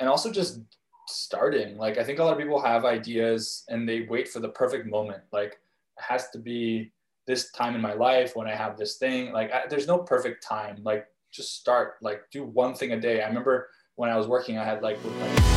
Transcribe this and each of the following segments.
and also just starting. Like I think a lot of people have ideas and they wait for the perfect moment. Like it has to be this time in my life when I have this thing. Like I, there's no perfect time. Like just start. Like do one thing a day. I remember when I was working, I had like. like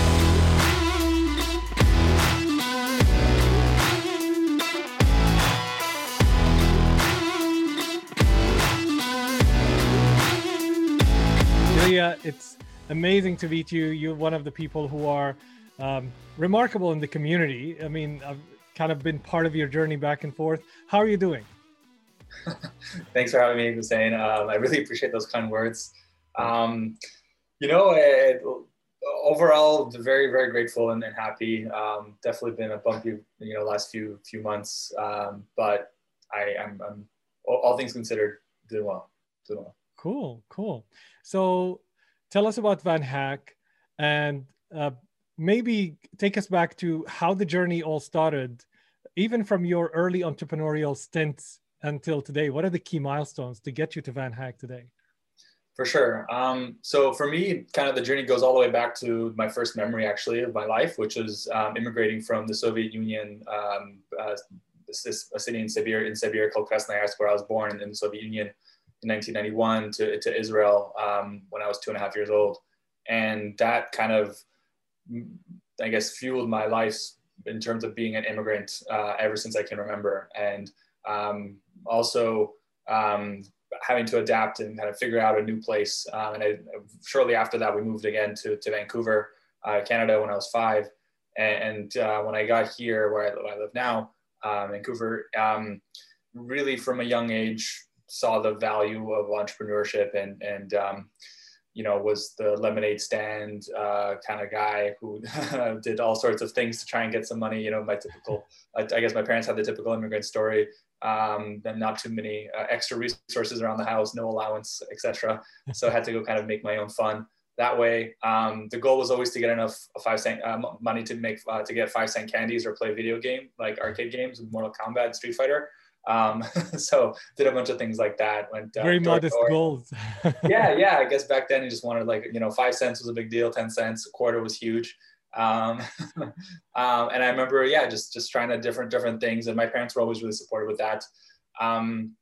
it's amazing to meet you. You're one of the people who are um, remarkable in the community. I mean, I've kind of been part of your journey back and forth. How are you doing? Thanks for having me, Hussein. Um, I really appreciate those kind words. Um, you know, it, overall, very, very grateful and, and happy. Um, definitely been a bumpy, you know, last few few months, um, but I, am all, all things considered, doing well. Doing well. Cool, cool. So tell us about VanHack and uh, maybe take us back to how the journey all started, even from your early entrepreneurial stints until today. What are the key milestones to get you to VanHack today? For sure. Um, so for me, kind of the journey goes all the way back to my first memory, actually, of my life, which was um, immigrating from the Soviet Union, um, uh, this, a city in Siberia, in Siberia called Krasnoyarsk, where I was born in, in the Soviet Union in 1991 to, to Israel um, when I was two and a half years old. And that kind of, I guess, fueled my life in terms of being an immigrant uh, ever since I can remember. And um, also um, having to adapt and kind of figure out a new place. Um, and I, shortly after that, we moved again to, to Vancouver, uh, Canada, when I was five. And, uh, when I got here, where I, where I live now, uh, Vancouver, um, really from a young age, saw the value of entrepreneurship and and um, you know was the lemonade stand uh, kind of guy who did all sorts of things to try and get some money. You know, my typical I, I guess my parents had the typical immigrant story. Um, and not too many uh, extra resources around the house, no allowance, etc. So I had to go kind of make my own fun that way. Um, the goal was always to get enough five cent uh, money to make uh, to get five cent candies or play video game like arcade games, Mortal Kombat, Street Fighter. Um, so did a bunch of things like that. Went uh, very modest goals. yeah, yeah. I guess back then you just wanted like you know five cents was a big deal, ten cents, a quarter was huge. Um, um, and I remember, yeah, just just trying to different different things, and my parents were always really supportive with that. Um,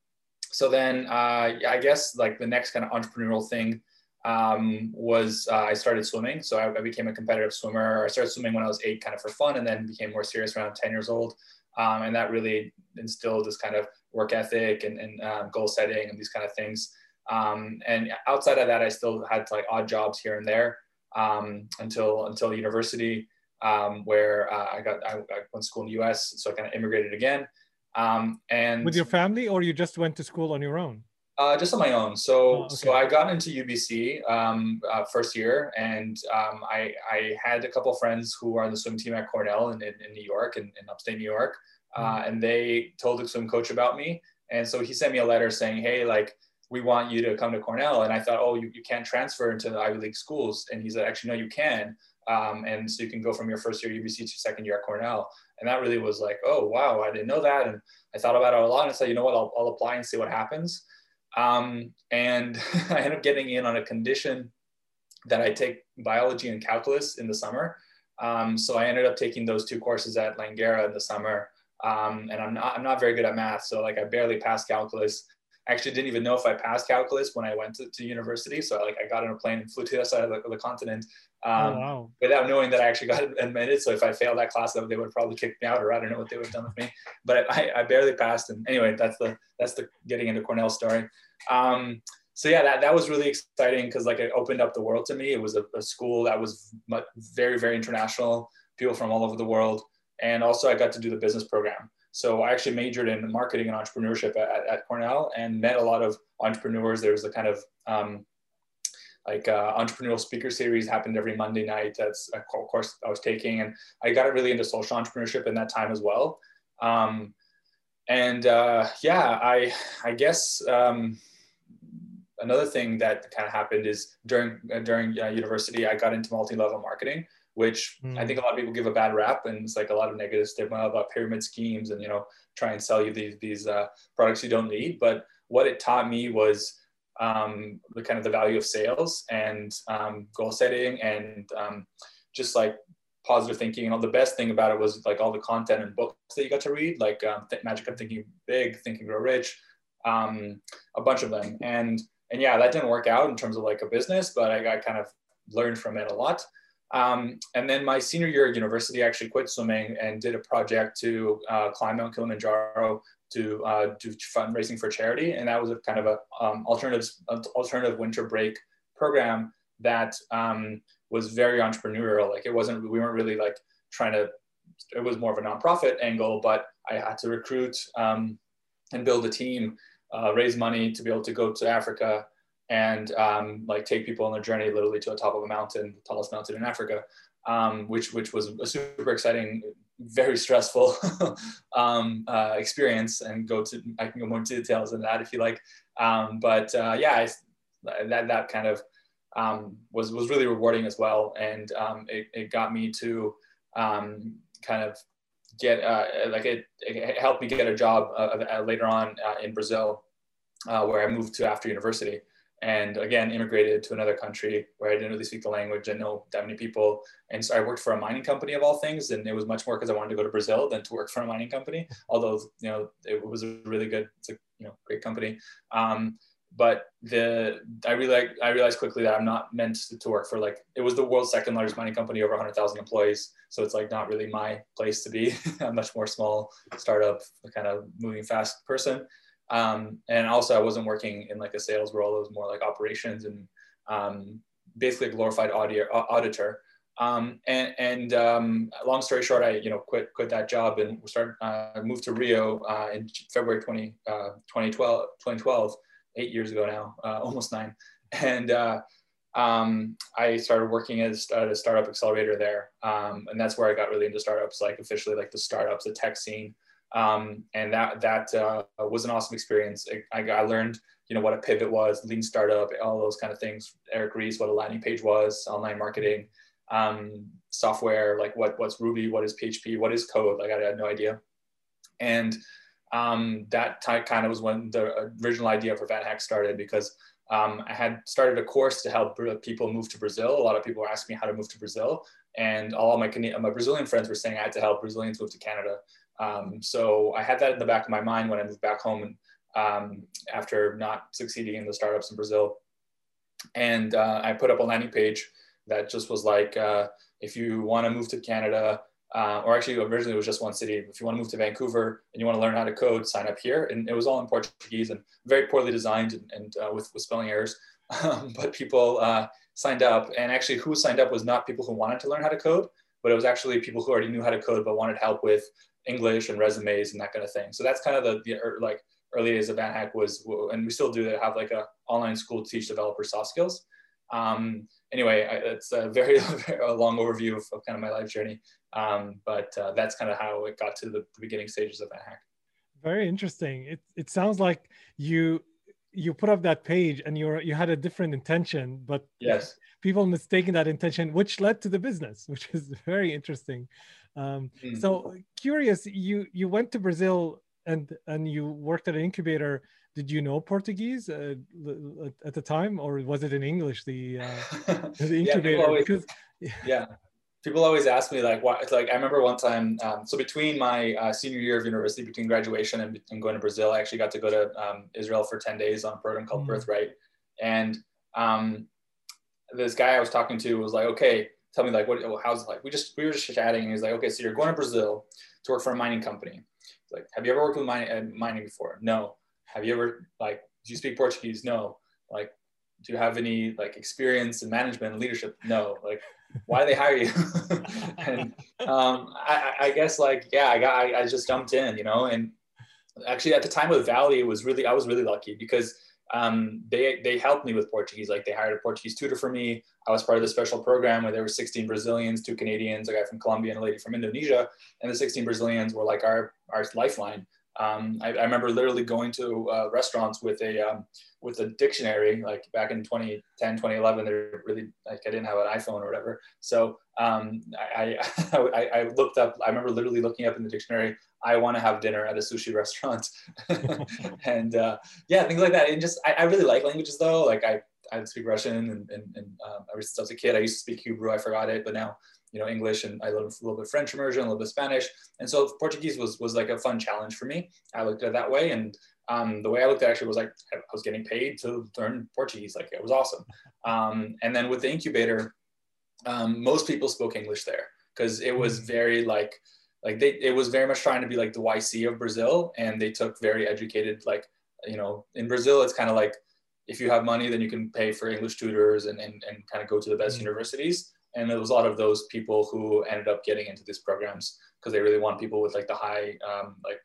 so then, uh, I guess like the next kind of entrepreneurial thing um, was uh, I started swimming. So I, I, became a competitive swimmer. I started swimming when I was eight, kind of for fun, and then became more serious around ten years old. Um, and that really instilled this kind of work ethic and, and um, goal setting and these kind of things. Um, and outside of that, I still had like odd jobs here and there um, until until university, um, where uh, I got I, I, went to school in the U.S. So I kind of immigrated again. Um, and with your family, or you just went to school on your own? Uh, just on my own. So, oh, okay. so I got into UBC um, uh, first year, and um, I, I had a couple friends who are on the swim team at Cornell in, in, in New York, in, in upstate New York, uh, mm. and they told the swim coach about me. And so he sent me a letter saying, "Hey, like we want you to come to Cornell." And I thought, "Oh, you, you can't transfer into the Ivy League schools." And he said, "Actually, no, you can." Um, and so you can go from your first year UBC to second year at Cornell. And that really was like, oh wow, I didn't know that. And I thought about it a lot and I said, you know what, I'll, I'll apply and see what happens. Um, and I ended up getting in on a condition that I take biology and calculus in the summer. Um, so I ended up taking those two courses at Langara in the summer. Um, and I'm not, I'm not very good at math. So like I barely passed calculus. I actually didn't even know if I passed calculus when I went to, to university. So like I got on a plane and flew to the other side of the, of the continent oh, um, oh, wow. without knowing that I actually got admitted. So if I failed that class, they would probably kick me out, or I don't know what they would have done with me. But I, I barely passed. And anyway, that's the that's the getting into Cornell story. Um, so yeah, that, that was really exciting because like it opened up the world to me. It was a, a school that was very, very international, people from all over the world. And also I got to do the business program. So I actually majored in marketing and entrepreneurship at, at Cornell and met a lot of entrepreneurs. There was a kind of um, like uh, entrepreneurial speaker series happened every Monday night. That's a course I was taking, and I got really into social entrepreneurship in that time as well. Um, and uh, yeah, I I guess um, another thing that kind of happened is during uh, during uh, university, I got into multi-level marketing, which mm. I hmm. think a lot of people give a bad rap, and it's like a lot of negative stigma about pyramid schemes and you know try and sell you these these uh, products you don't need. But what it taught me was um, the kind of the value of sales and um, goal setting and um, just like positive thinking. And all the best thing about it was like all the content and books that you got to read, like um, Magic of Thinking Big, Thinking Grow Rich, um, a bunch of them. And and yeah, that didn't work out in terms of like a business, but I got kind of learned from it a lot. Um, and then my senior year at university, I actually quit swimming and did a project to uh, climb Mount Kilimanjaro to uh, do fundraising for charity, and that was a kind of a um, alternative alternative winter break program that um, was very entrepreneurial. Like it wasn't we weren't really like trying to. It was more of a nonprofit angle, but I had to recruit um, and build a team, uh, raise money to be able to go to Africa and um, like take people on their journey literally to the top of a mountain, the tallest mountain in Africa, um, which which was a super exciting very stressful um, uh, experience. And go to I can go more into details than that if you like. Um, but uh, yeah I, that that kind of um, was was really rewarding as well. And um, it, it got me to kind of get uh, like it, it, helped me get a job uh, uh, later on uh, in Brazil where I moved to after university and again immigrated to another country where I didn't really speak the language and know that many people. And so I worked for a mining company of all things, and it was much more because I wanted to go to Brazil than to work for a mining company. Although you know it was a really good, it's a you know great company. Um, but the I really I realized quickly that I'm not meant to, to work for like it was the world's second largest mining company, over 100,000 employees. So it's like not really my place to be. a much more small startup, kind of moving fast person. Um, and also I wasn't working in like a sales role. It was more like operations and um, basically a glorified auditor. auditor. Um, and, and um, long story short, I you know quit quit that job and we started uh, moved to Rio uh, in February 20, uh, 2012, 2012, eight years ago now, uh, almost nine. And uh, um, I started working as a startup accelerator there, um, and that's where I got really into startups, like officially like the startups, the tech scene. Um, and that that uh, was an awesome experience. I, I, learned, you know, what a pivot was, lean startup, all those kind of things. Eric Ries, what a landing page was, online marketing, um, software, like what what's Ruby, what is PHP, what is code. Like I had no idea. And um, that kind of was when the original idea for VanHack started because um, I had started a course to help people move to Brazil. A lot of people were asking me how to move to Brazil, and all my my Brazilian friends were saying I had to help Brazilians move to Canada. Um, so I had that in the back of my mind when I moved back home um, after not succeeding in the startups in Brazil. And uh, I put up a landing page that just was like, uh, if you want to move to Canada, uh, or actually originally it was just one city. If you want to move to Vancouver and you want to learn how to code, sign up here. And it was all in Portuguese and very poorly designed and, and uh, with, with spelling errors. Um, but people uh, signed up, and actually, who signed up was not people who wanted to learn how to code, but it was actually people who already knew how to code but wanted help with English and resumes and that kind of thing. So that's kind of the, the like early days of VanHack was, and we still do that, have like a online school to teach developers soft skills. Um, anyway, I, it's a very, very a long overview of, of, kind of my life journey. Um, but uh, that's kind of how it got to the, the beginning stages of VanHack. Very interesting. It, it sounds like you you put up that page and you you had a different intention, but yes, people mistaken that intention, which led to the business, which is very interesting. Um, mm. So curious, you you went to Brazil and and you worked at an incubator. Did you know Portuguese uh, at the time, or was it in English? The, uh, the incubator. yeah, always, because, yeah. People always ask me like, why? Like, I remember one time. Um, so between my uh, senior year of university, between graduation and, and, going to Brazil, I actually got to go to um, Israel for ten days on a program called mm. Birthright. And um, this guy I was talking to was like, okay, tell me like what how's it like? We just we were just chatting and he's like okay so you're going to brazil to work for a mining company. He's like have you ever worked with mining, uh, mining before? No. Have you ever like do you speak portuguese? No. Like do you have any like experience in management and leadership? No. Like why they hire you? And um, I, I, guess like yeah i got I, I just jumped in you know and actually at the time with Vale it was really i was really lucky because um, they they helped me with Portuguese. Like they hired a Portuguese tutor for me. I was part of the special program where there were 16 Brazilians, two Canadians, a guy from Colombia, and a lady from Indonesia. And the 16 Brazilians were like our our lifeline. Um, I, I, remember literally going to uh, restaurants with a um, with a dictionary, like back in 2010, 2011. They're really like I didn't have an iPhone or whatever, so um, I, I, I looked up. I remember literally looking up in the dictionary. I want to have dinner at a sushi restaurant, and uh, yeah, things like that. And just I, I really like languages though. Like I I speak Russian, and, and, and um, ever since I was a kid, I used to speak Hebrew. I forgot it, but now you know English, and I learned a little bit French immersion, a little bit Spanish, and so Portuguese was was like a fun challenge for me. I looked at it that way, and um, the way I looked at it actually was like I was getting paid to learn Portuguese. Like it was awesome. Um, and then with the incubator, um, most people spoke English there because it was mm. very like like they it was very much trying to be like the YC of Brazil, and they took very educated like you know in Brazil it's kind of like if you have money then you can pay for English tutors and and, and kind of go to the best mm-hmm. universities. And there was a lot of those people who ended up getting into these programs because they really want people with like the high um, like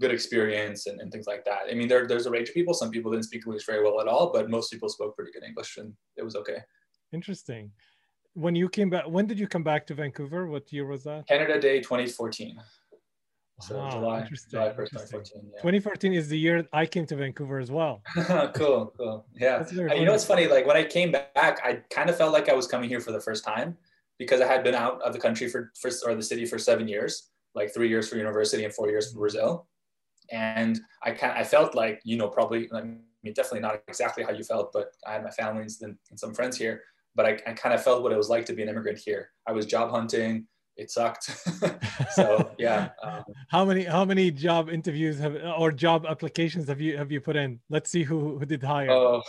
good experience and, and things like that. I mean, there, there's a range of people. Some people didn't speak English very well at all, but most people spoke pretty good English and it was okay. Interesting. When you came back, when did you come back to Vancouver? What year was that? Canada Day 2014. So wow, July, interesting, July 1st, 2014. Yeah. 2014 is the year I came to Vancouver as well. cool, cool. Yeah. you know, it's funny. Like when I came back, I kind of felt like I was coming here for the first time because I had been out of the country for, for or the city for seven years, like three years for university and four years for mm-hmm. Brazil and I kind I felt like you know probably I mean definitely not exactly how you felt, but I had my family and, and some friends here. But I, I kind of felt what it was like to be an immigrant here. I was job hunting. It sucked. so yeah. Um, how many how many job interviews have or job applications have you have you put in? Let's see who who did hire. Oh,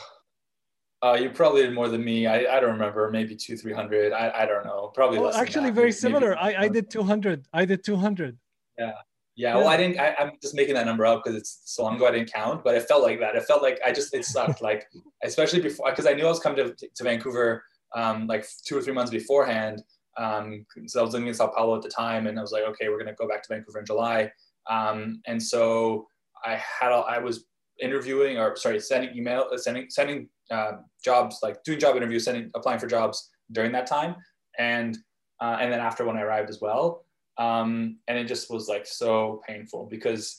uh, you probably did more than me. I, I don't remember. Maybe two three hundred. I, I don't know. Probably. Oh, actually, very similar. I, I did two hundred. I did two hundred. Yeah. Yeah, well, I didn't. I, am just making that number up because it's so long ago. I didn't count, but it felt like that. It felt like I just it sucked. like especially before, because I knew I was coming to, to Vancouver um, like two or three months beforehand. Um, so I was living in Sao Paulo at the time, and I was like, okay, we're gonna go back to Vancouver in July. Um, and so I had I was interviewing or sorry, sending email, uh, sending sending uh, jobs, like doing job interviews, sending applying for jobs during that time, and uh, and then after when I arrived as well. Um, and it just was like so painful because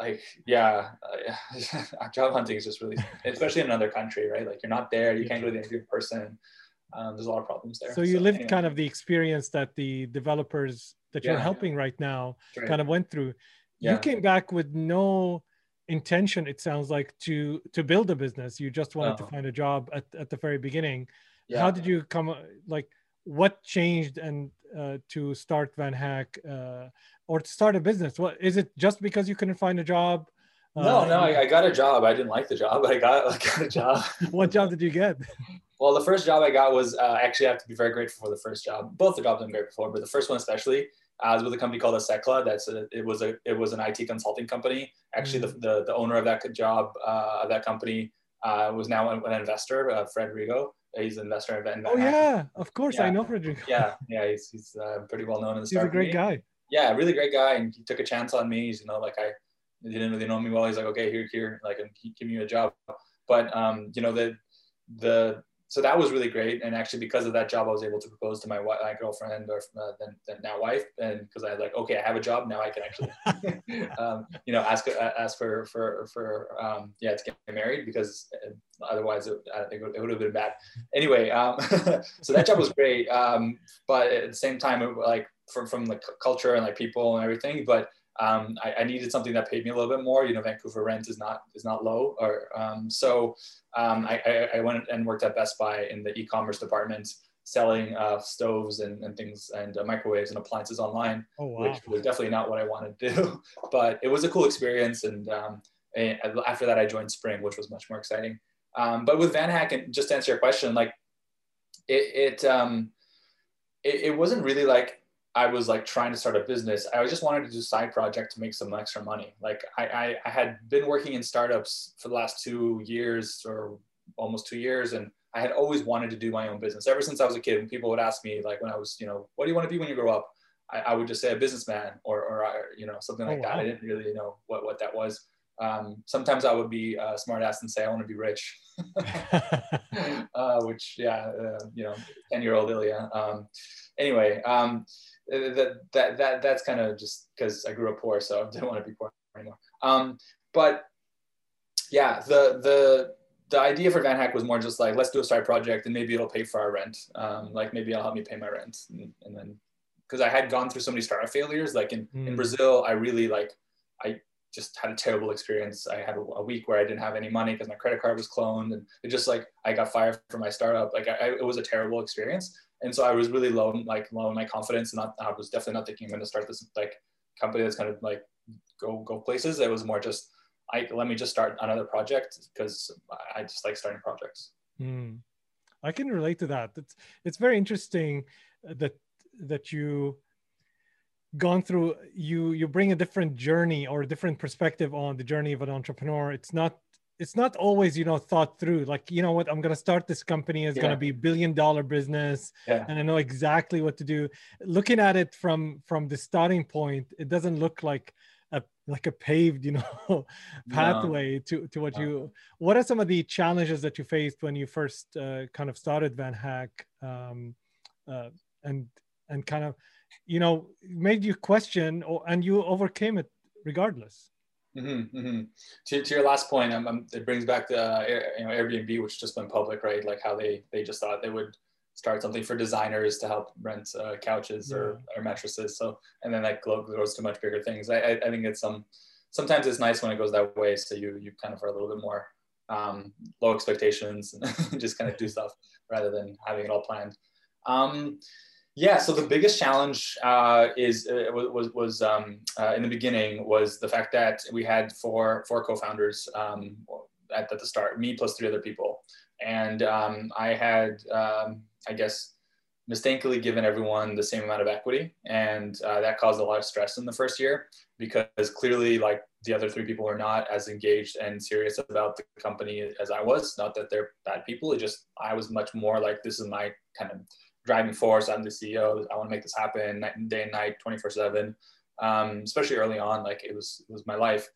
like yeah uh, job hunting is just really especially in another country right? Like you're not there you can't go to the interview in person um, there's a lot of problems there so you so, lived anyway. kind of the experience that the developers that you're helping right now right. kind of went through yeah. you came back with no intention it sounds like to to build a business you just wanted to find a job at, at the very beginning yeah. how did you come like what changed and uh, to start VanHack uh, or to start a business? What is it? Just because you couldn't find a job? No, uh, no, I, I, got a job. I didn't like the job, but I got, I got a job. what job did you get? Well, the first job I got was uh, actually I have to be very grateful for the first job. Both the jobs I'm grateful for, but the first one especially. Uh, I was with a company called Asecla. That's a, it was a it was an IT consulting company. Actually, the, the, the owner of that job uh, of that company uh, was now an, an investor, uh, Fred Rigo he's an investor in Van Oh yeah, of course yeah. I know Frederick. yeah, yeah, he's, he's uh, pretty well known in the. He's a great guy. Yeah, really great guy, and he took a chance on me. He's, you know, like I, he didn't really know me well. He's like, okay, here, here, like, I'm, give me a job. But um, you know, the the so that was really great. And actually, because of that job, I was able to propose to my, wife, my girlfriend or uh, then, then now wife. And because I was like, okay, I have a job now, I can actually, um, you know, ask uh, ask for for for um, yeah to get married because uh, otherwise it, I think it would have been bad. Anyway, um, so that job was great. Um, but at the same time, it, like from from the culture and like people and everything, but um, I, I, needed something that paid me a little bit more. You know, Vancouver rent is not is not low, or um, so um, I, I, I, went and worked at Best Buy in the e-commerce department, selling uh, stoves and, and things and uh, microwaves and appliances online, oh, wow. which was definitely not what I wanted to do. but it was a cool experience, and, um, and after that, I joined Spring, which was much more exciting. Um, but with VanHack, and just to answer your question, like it it, um, it, it wasn't really like I was like trying to start a business. I just wanted to do side project to make some extra money. Like I, I, I, had been working in startups for the last two years or almost two years. And I had always wanted to do my own business ever since I was a kid. When people would ask me like when I was, you know, what do you want to be when you grow up? I, I would just say a businessman or, or, you know, something like oh, wow. that. I didn't really know what, what that was. Um, sometimes I would be a smart ass and say, I want to be rich, uh, which yeah, uh, you know, 10 year old Ilya. Um, anyway, um, that that that that's kind of just because I grew up poor, so I didn't want to be poor. anymore. Um, but yeah, the the the idea for VanHack was more just like let's do a side project and maybe it'll pay for our rent. Um, like maybe it'll help me pay my rent, and, and then because I had gone through so many startup failures. Like in mm. in Brazil, I really like I just had a terrible experience. I had a week where I didn't have any money because my credit card was cloned, and it just like I got fired from my startup. Like I, I, it was a terrible experience, and so I was really low, like low in my confidence, and not, I was definitely not thinking I'm going to start this like company that's kind of like go go places. It was more just I let me just start another project because I just like starting projects. Mm. I can relate to that. It's it's very interesting that that you gone through you you bring a different journey or a different perspective on the journey of an entrepreneur it's not it's not always you know thought through like you know what i'm going to start this company it's yeah. going to be billion dollar business yeah. and i know exactly what to do looking at it from from the starting point it doesn't look like a like a paved you know pathway no. to to what no. you what are some of the challenges that you faced when you first uh, kind of started VanHack um, uh, and and kind of you know made you question or, and you overcame it regardless mm-hmm, mm-hmm. To, to your last point um, um, it brings back the uh, you know airbnb which just went public right like how they they just thought they would start something for designers to help rent uh, couches yeah. or, or mattresses so and then that grows to much bigger things I, I, I think it's some um, sometimes it's nice when it goes that way so you you kind of are a little bit more um, low expectations and just kind of do stuff rather than having it all planned um, yeah, so the biggest challenge uh, is uh, was was um, uh, in the beginning was the fact that we had four four co-founders um, at, at the start, me plus three other people, and um, I had um, I guess mistakenly given everyone the same amount of equity, and uh, that caused a lot of stress in the first year because clearly like the other three people were not as engaged and serious about the company as I was. Not that they're bad people, it just I was much more like this is my kind of driving force. I'm the CEO. I want to make this happen night day and night, 24 seven. Um, especially early on, like it was, it was my life.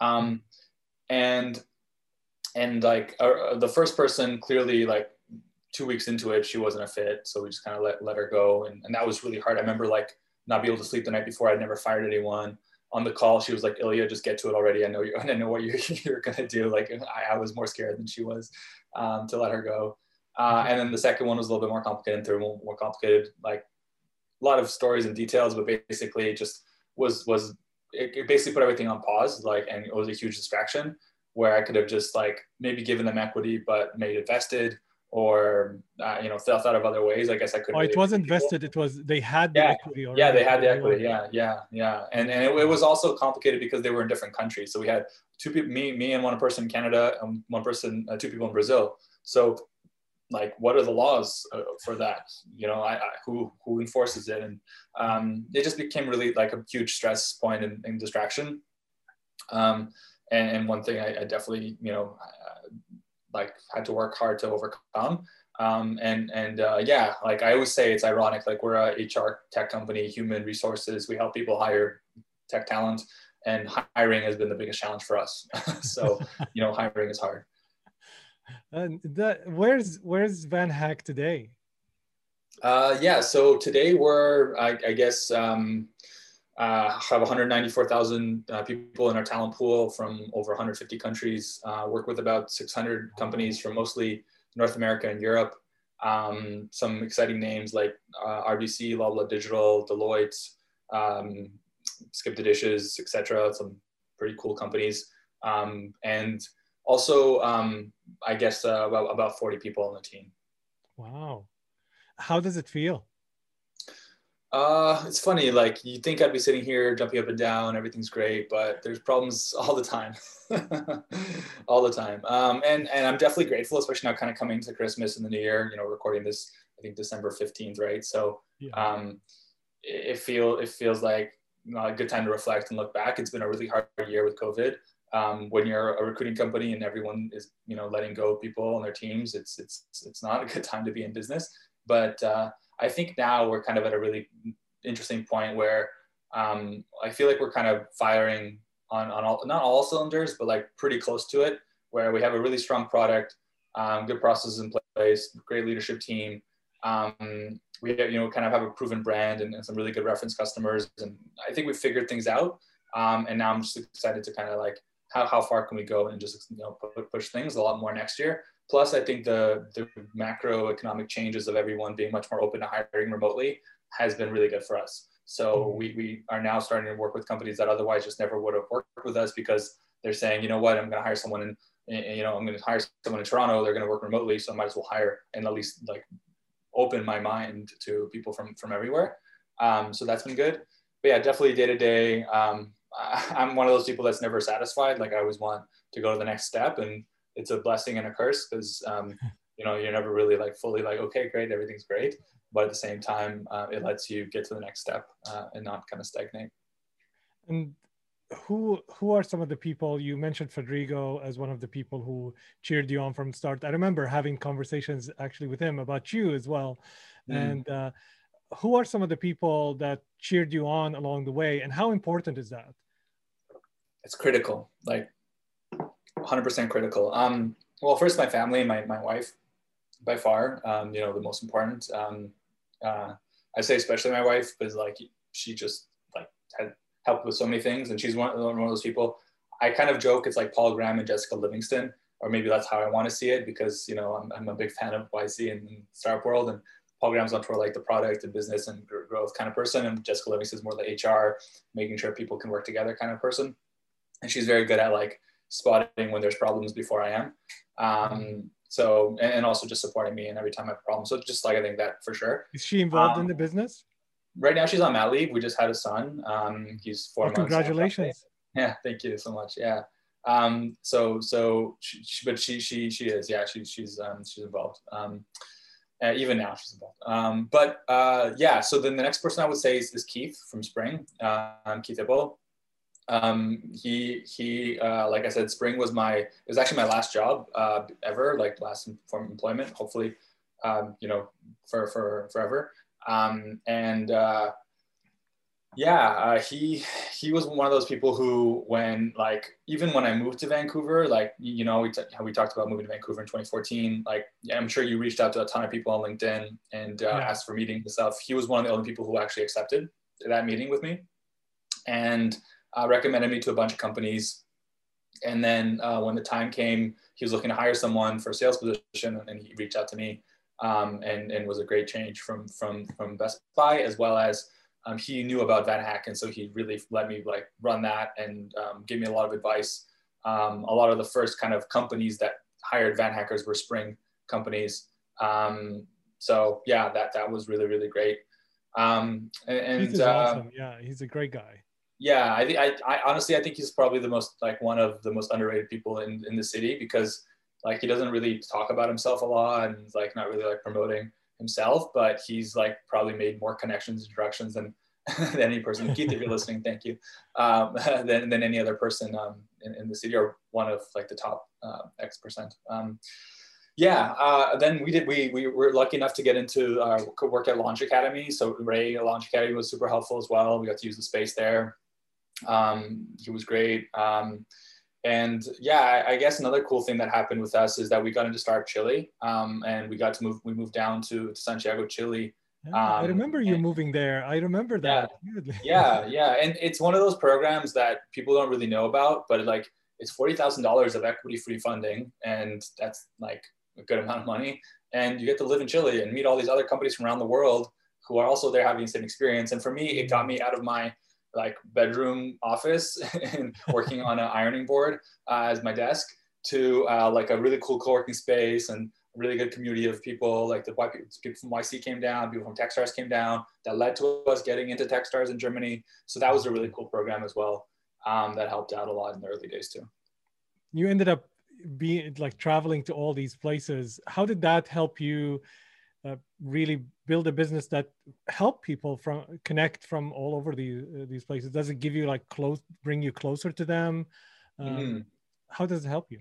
Um, and, and like uh, the first person clearly like two weeks into it, she wasn't a fit. So we just kind of let, let her go. And, and that was really hard. I remember like not be able to sleep the night before. I'd never fired anyone on the call. She was like, Ilya, just get to it already. I know you, I know what you're, you're going to do. Like I, I was more scared than she was um, to let her go. Uh, and then the second one was a little bit more complicated, and third one more complicated. Like a lot of stories and details, but basically it just was was it, it basically put everything on pause. Like, and it was a huge distraction where I could have just like maybe given them equity, but made it vested or uh, you know thought of other ways. I guess I could. Oh, it wasn't vested. It was they had the yeah. equity. Already. Yeah, they had the equity. Yeah, yeah, yeah. And and it, it, was also complicated because they were in different countries. So we had two people, me, me, and one person in Canada, and one person, uh, two people in Brazil. So like what are the laws uh, for that? You know I, I, who who enforces it? And um, it just became really like a huge stress point and, and distraction. Um, and, and, one thing I, I definitely you know like had to work hard to overcome. Um, and and uh, yeah like i always say it's ironic like we're a hr tech company human resources we help people hire tech talent and hiring has been the biggest challenge for us. So you know hiring is hard and that, where's where's VanHack today? Uh, yeah, so today we're, I, I guess, um, uh, have 194,000 uh, people in our talent pool from over 150 countries. Uh, work with about 600 companies from mostly North America and Europe. Um, some exciting names like uh, RBC, Loblaw Digital, Deloitte, um, Skip the Dishes, etc. Some pretty cool companies. Um, and also, um, I guess uh, about, about 40 people on the team. Wow. How does it feel? Uh, it's funny. Like you think I'd be sitting here jumping up and down, everything's great, but there's problems all the time, all the time. Um, and and I'm definitely grateful, especially now, kind of coming to Christmas and the New Year. You know, recording this, I think December 15th, right? So, yeah. um, it, it feel it feels like you know, a good time to reflect and look back. It's been a really hard year with COVID um, when you're a recruiting company and everyone is you know letting go of people on their teams it's it's it's not a good time to be in business. But uh, i think now we're kind of at a really interesting point where um, i feel like we're kind of firing on, on all not all cylinders but like pretty close to it where we have a really strong product um, good processes in place great leadership team. Um, we you know kind of have a proven brand and, and some really good reference customers and i think we figured things out. Um, and now I'm just excited to kind of like how, how far can we go and just you know push things a lot more next year. Plus, I think the the macroeconomic changes of everyone being much more open to hiring remotely has been really good for us. So mm-hmm. we, we are now starting to work with companies that otherwise just never would have worked with us because they're saying, you know what, I'm going to hire someone in, in you know, I'm going to hire someone in Toronto. They're going to work remotely, so I might as well hire and at least like open my mind to people from from everywhere. Um, so that's been good. But yeah, definitely day to day. Um, I'm one of those people that's never satisfied. Like I always want to go to the next step, and it's a blessing and a curse because um, you know you're never really like fully like okay, great, everything's great. But at the same time, uh, it lets you get to the next step uh, and not kind of stagnate. And who who are some of the people you mentioned Federico as one of the people who cheered you on from the start? I remember having conversations actually with him about you as well, mm. and. Uh, who are some of the people that cheered you on along the way and how important is that it's critical like 100% critical. Um well first my family my, my wife by far um you know the most important. Um uh i say especially my wife because like she just like had helped with so many things and she's one, one of those people. I kind of joke it's like paul graham and jessica livingston or maybe that's how i want to see it because you know i'm, I'm a big fan of yc and startup world and Paul Graham's on for like the product and business and growth kind of person, and Jessica Livingston is more the HR, making sure people can work together kind of person. And she's very good at like spotting when there's problems before I am. Um, so and, also just supporting me and every time I have a problem. So just like I think that for sure. Is she involved um, in the business? Right now she's on mat leave. We just had a son. Um, he's four months. Congratulations. Yeah, thank you so much. Yeah. Um, so so she, she, but she she she is yeah she, she's um, she's involved. Um, uh, even now, she's involved. Um, but uh, yeah, so then the next person I would say is, is Keith from Spring, um, Keith Ippel. Um, he, he uh, like I said, Spring was my, it was actually my last job uh, ever, like last form of employment, hopefully, um, you know, for, for forever. Um, and uh, yeah uh, he he was one of those people who when like even when i moved to vancouver like you know we t- how we talked about moving to vancouver in 2014 like i'm sure you reached out to a ton of people on linkedin and uh, yeah. asked for meetings and stuff he was one of the only people who actually accepted that meeting with me and uh, recommended me to a bunch of companies and then uh, when the time came he was looking to hire someone for a sales position and he reached out to me um, and, and was a great change from from from best buy as well as um, he knew about VanHack, and so he really let me like run that and um, give me a lot of advice. Um, a lot of the first kind of companies that hired VanHackers were Spring companies. Um, so yeah, that that was really really great. Um, and, he's uh, awesome. Yeah, he's a great guy. Yeah, I, I, I honestly I think he's probably the most like one of the most underrated people in in the city because like he doesn't really talk about himself a lot and like not really like promoting himself, but he's like probably made more connections, and introductions than, than any person. Keith, if you're listening, thank you. Um, than, than any other person um, in, in, the city or one of like the top uh, X percent. Um, yeah, uh, then we did, we, we were lucky enough to get into uh, work at Launch Academy. So Ray Launch Academy was super helpful as well. We got to use the space there. Um, he was great. Um, and yeah, I guess another cool thing that happened with us is that we got into Startup Chile, um, and we got to move. We moved down to, to Santiago, Chile. Yeah, I um, remember you and, moving there. I remember that. Yeah, yeah, yeah, and it's one of those programs that people don't really know about, but like it's forty thousand dollars of equity-free funding, and that's like a good amount of money. And you get to live in Chile and meet all these other companies from around the world who are also there having the same experience. And for me, it got me out of my like bedroom office and working on an ironing board uh, as my desk to uh, like a really cool co-working space and a really good community of people like the white people, people from YC came down, people from Techstars came down that led to us getting into Techstars in Germany. So that was a really cool program as well um, that helped out a lot in the early days too. You ended up being like traveling to all these places. How did that help you uh, really build a business that help people from connect from all over the, uh, these places? Does it give you like close bring you closer to them? Um, mm-hmm. how does it help you?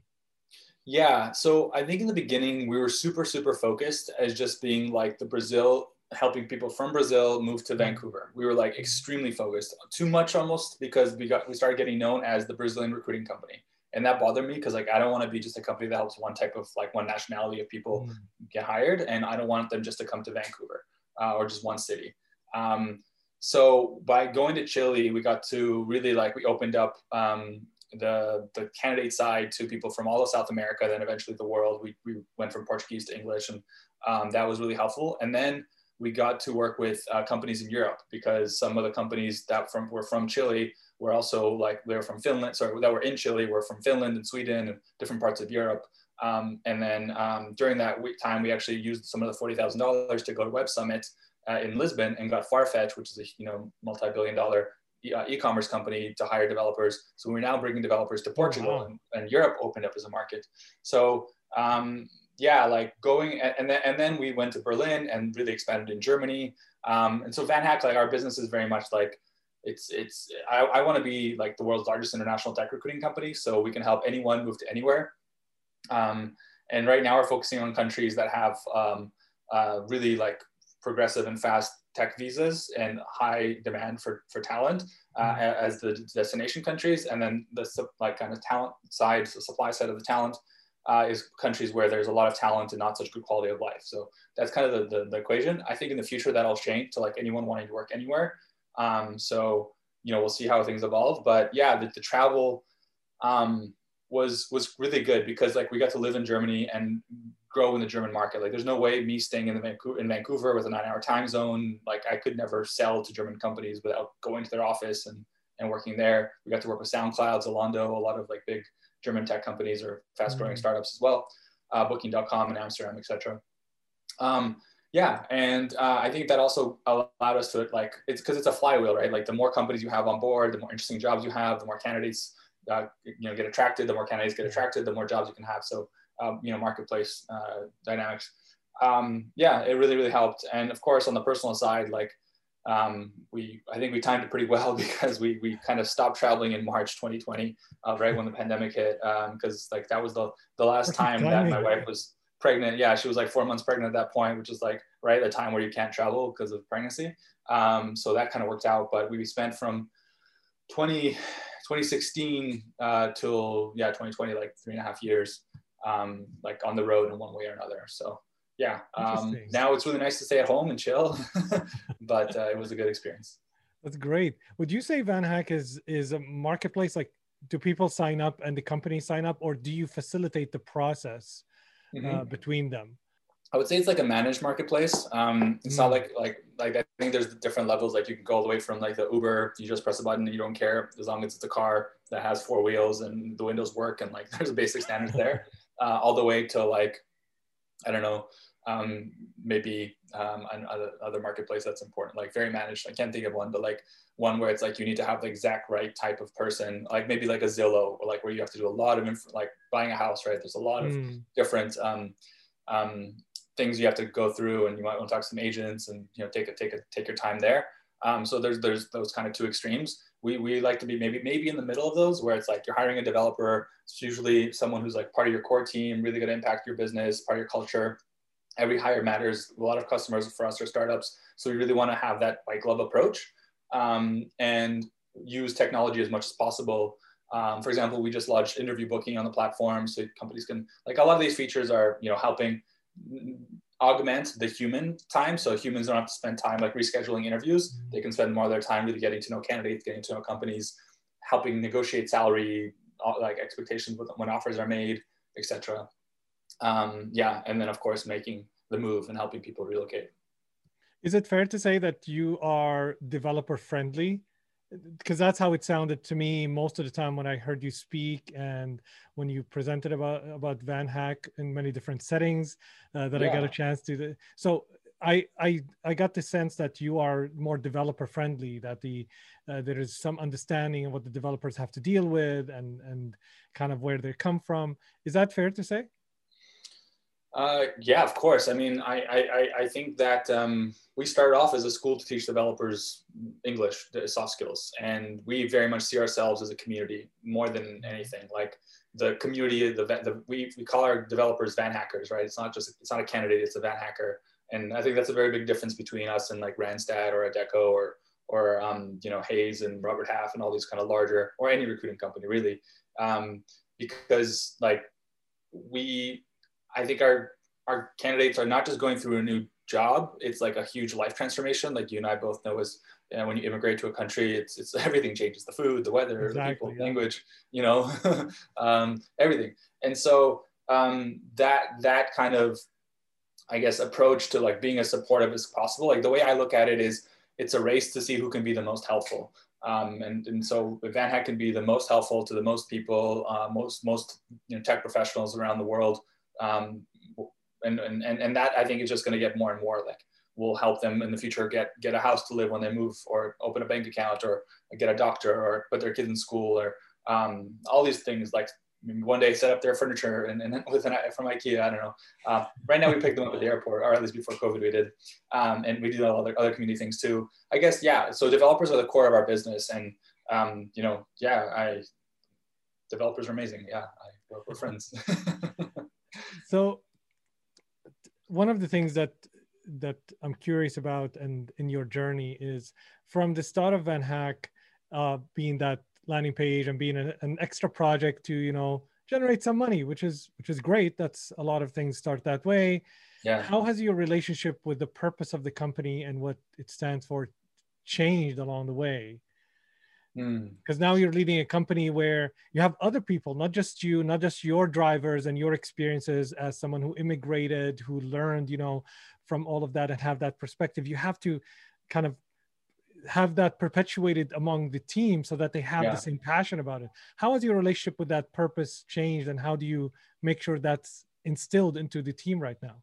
Yeah so i think in the beginning we were super super focused as just being like the brazil helping people from brazil move to mm-hmm. vancouver. We were like extremely focused too much almost because we got we started getting known as the brazilian recruiting company and that bothered me because like I don't want to be just a company that helps one type of like one nationality of people mm. get hired, and I don't want them just to come to Vancouver uh, or just one city. Um, so by going to Chile, we got to really like we opened up um, the the candidate side to people from all of South America, then eventually the world. We we went from Portuguese to English, and um, that was really helpful. And then we got to work with uh, companies in Europe because some of the companies that from were from Chile were also like they were from Finland, sorry, that were in Chile were from Finland and Sweden and different parts of Europe. Um, and then um, during that time, we actually used some of the forty thousand dollars to go to Web Summit uh, in Lisbon and got Farfetch, which is a you know multi-billion-dollar uh, e-commerce company to hire developers. So we're now bringing developers to Portugal, wow. and, and, Europe opened up as a market. So um, yeah, like going and then and then we went to Berlin and really expanded in Germany. Um, and so VanHack, like our business is very much like it's it's I, I want to be like the world's largest international tech recruiting company, so we can help anyone move to anywhere. Um, and right now we're focusing on countries that have um, uh, really like progressive and fast tech visas and high demand for, for talent uh, mm-hmm. as the destination countries. And then the like kind of talent side, the supply side of the talent uh, is countries where there's a lot of talent and not such good quality of life. So that's kind of the, the, the equation. I think in the future that'll change to like anyone wanting to work anywhere. Um, so, you know, we'll see how things evolve. But yeah, the, the travel um, was was really good because like we got to live in Germany and grow in the German market. Like there's no way me staying in the Vancouver in Vancouver with a nine hour time zone, like I could never sell to German companies without going to their office and, and working there. We got to work with SoundCloud, Zalando, a lot of like big German tech companies or fast growing mm-hmm. startups as well, uh, booking.com in Amsterdam, etc. Um, yeah, and uh, I think that also allowed us to like it's because it's a flywheel, right? Like the more companies you have on board, the more interesting jobs you have, the more candidates uh, you know get attracted, the more candidates get attracted, the more jobs you can have. So um, you know marketplace uh, dynamics. Um, yeah, it really really helped. And of course, on the personal side, like um, we I think we timed it pretty well because we we kind of stopped traveling in March 2020, uh, right when the pandemic hit, because um, like that was the the last time that my wife was pregnant. Yeah, she was like four months pregnant at that point, which is like right at the time where you can't travel because of pregnancy. Um, so that kind of worked out. But we spent from 20, 2016 uh, till yeah 2020, like three and a half years um, like on the road in one way or another. So yeah, um, now it's really nice to stay at home and chill, but uh, it was a good experience. That's great. Would you say VanHack is is a marketplace? Like, do people sign up and the company sign up, or do you facilitate the process mm-hmm. uh, between them? I would say it's like a managed marketplace. Um, it's mm. not like like like I think there's different levels. Like you can go all the way from like the Uber, you just press a button and you don't care as long as it's a car that has four wheels and the windows work and like there's a basic standard there uh, all the way to like, I don't know, um, maybe um, another other marketplace that's important, like very managed. I can't think of one, but like one where it's like you need to have the exact right type of person, like maybe like a Zillow, or like where you have to do a lot of inf- like buying a house, right? There's a lot of mm. different um, um, things you have to go through, and you might want to talk to some agents, and you know take a take a take your time there. Um, so there's there's those kind of two extremes we, we like to be maybe maybe in the middle of those where it's like you're hiring a developer it's usually someone who's like part of your core team really going to impact your business part of your culture every hire matters a lot of customers for us are startups so we really want to have that white glove approach um, and use technology as much as possible um, for example we just launched interview booking on the platform so companies can like a lot of these features are you know helping augment the human time. So humans don't have to spend time like rescheduling interviews. They can spend more of their time really getting to know candidates, getting to know companies, helping negotiate salary, uh, like expectations when offers are made, etc. Um, yeah, and then of course making the move and helping people relocate. Is it fair to say that you are developer friendly? because that's how it sounded to me most of the time when I heard you speak and when you presented about about VanHack in many different settings uh, that yeah. I got a chance to. So I I I got the sense that you are more developer friendly. That the uh, there is some understanding of what the developers have to deal with and and kind of where they come from. Is that fair to say? Uh, yeah, of course. I mean, I, I, I think that um, we started off as a school to teach developers English, soft skills, and we very much see ourselves as a community more than anything. Like the community, the, the we, we call our developers van hackers, right? It's not just it's not a candidate, it's a van hacker, and I think that's a very big difference between us and like Randstad or Adecco or or um, you know Hays and Robert Half and all these kind of larger or any recruiting company really, um, because like we I think our our candidates are not just going through a new job, it's like a huge life transformation. Like you and I both know, is you know, when you immigrate to a country, it's it's everything changes: the food, the weather, exactly, the people, yeah. language, you know, um, everything. And so um, that that kind of, I guess, approach to like being as supportive as possible. Like the way I look at it is, it's a race to see who can be the most helpful. Um, and, and so VanHack can be the most helpful to the most people, uh, most most you know, tech professionals around the world. Um, and, and, and that I think is just going to get more and more like will help them in the future get get a house to live when they move or open a bank account or get a doctor or put their kids in school or um, all these things like one day set up their furniture and, and with an from IKEA. I don't know. Uh, right now we pick them up at the airport, or at least before COVID we did, um, and we do other other community things too. I guess yeah. So developers are the core of our business, and um, you know, yeah, I developers are amazing. Yeah, I, we're, we're friends. so one of the things that that I'm curious about and in your journey is from the start of VanHack uh, being that landing page and being a, an extra project to you know generate some money, which is which is great. That's a lot of things start that way. Yeah. How has your relationship with the purpose of the company and what it stands for changed along the way? Hmm. because mm. now you're leading a company where you have other people not just you not just your drivers and your experiences as someone who immigrated who learned you know from all of that and have that perspective you have to kind of have that perpetuated among the team so that they have yeah. the same passion about it how has your relationship with that purpose changed and how do you make sure that's instilled into the team right now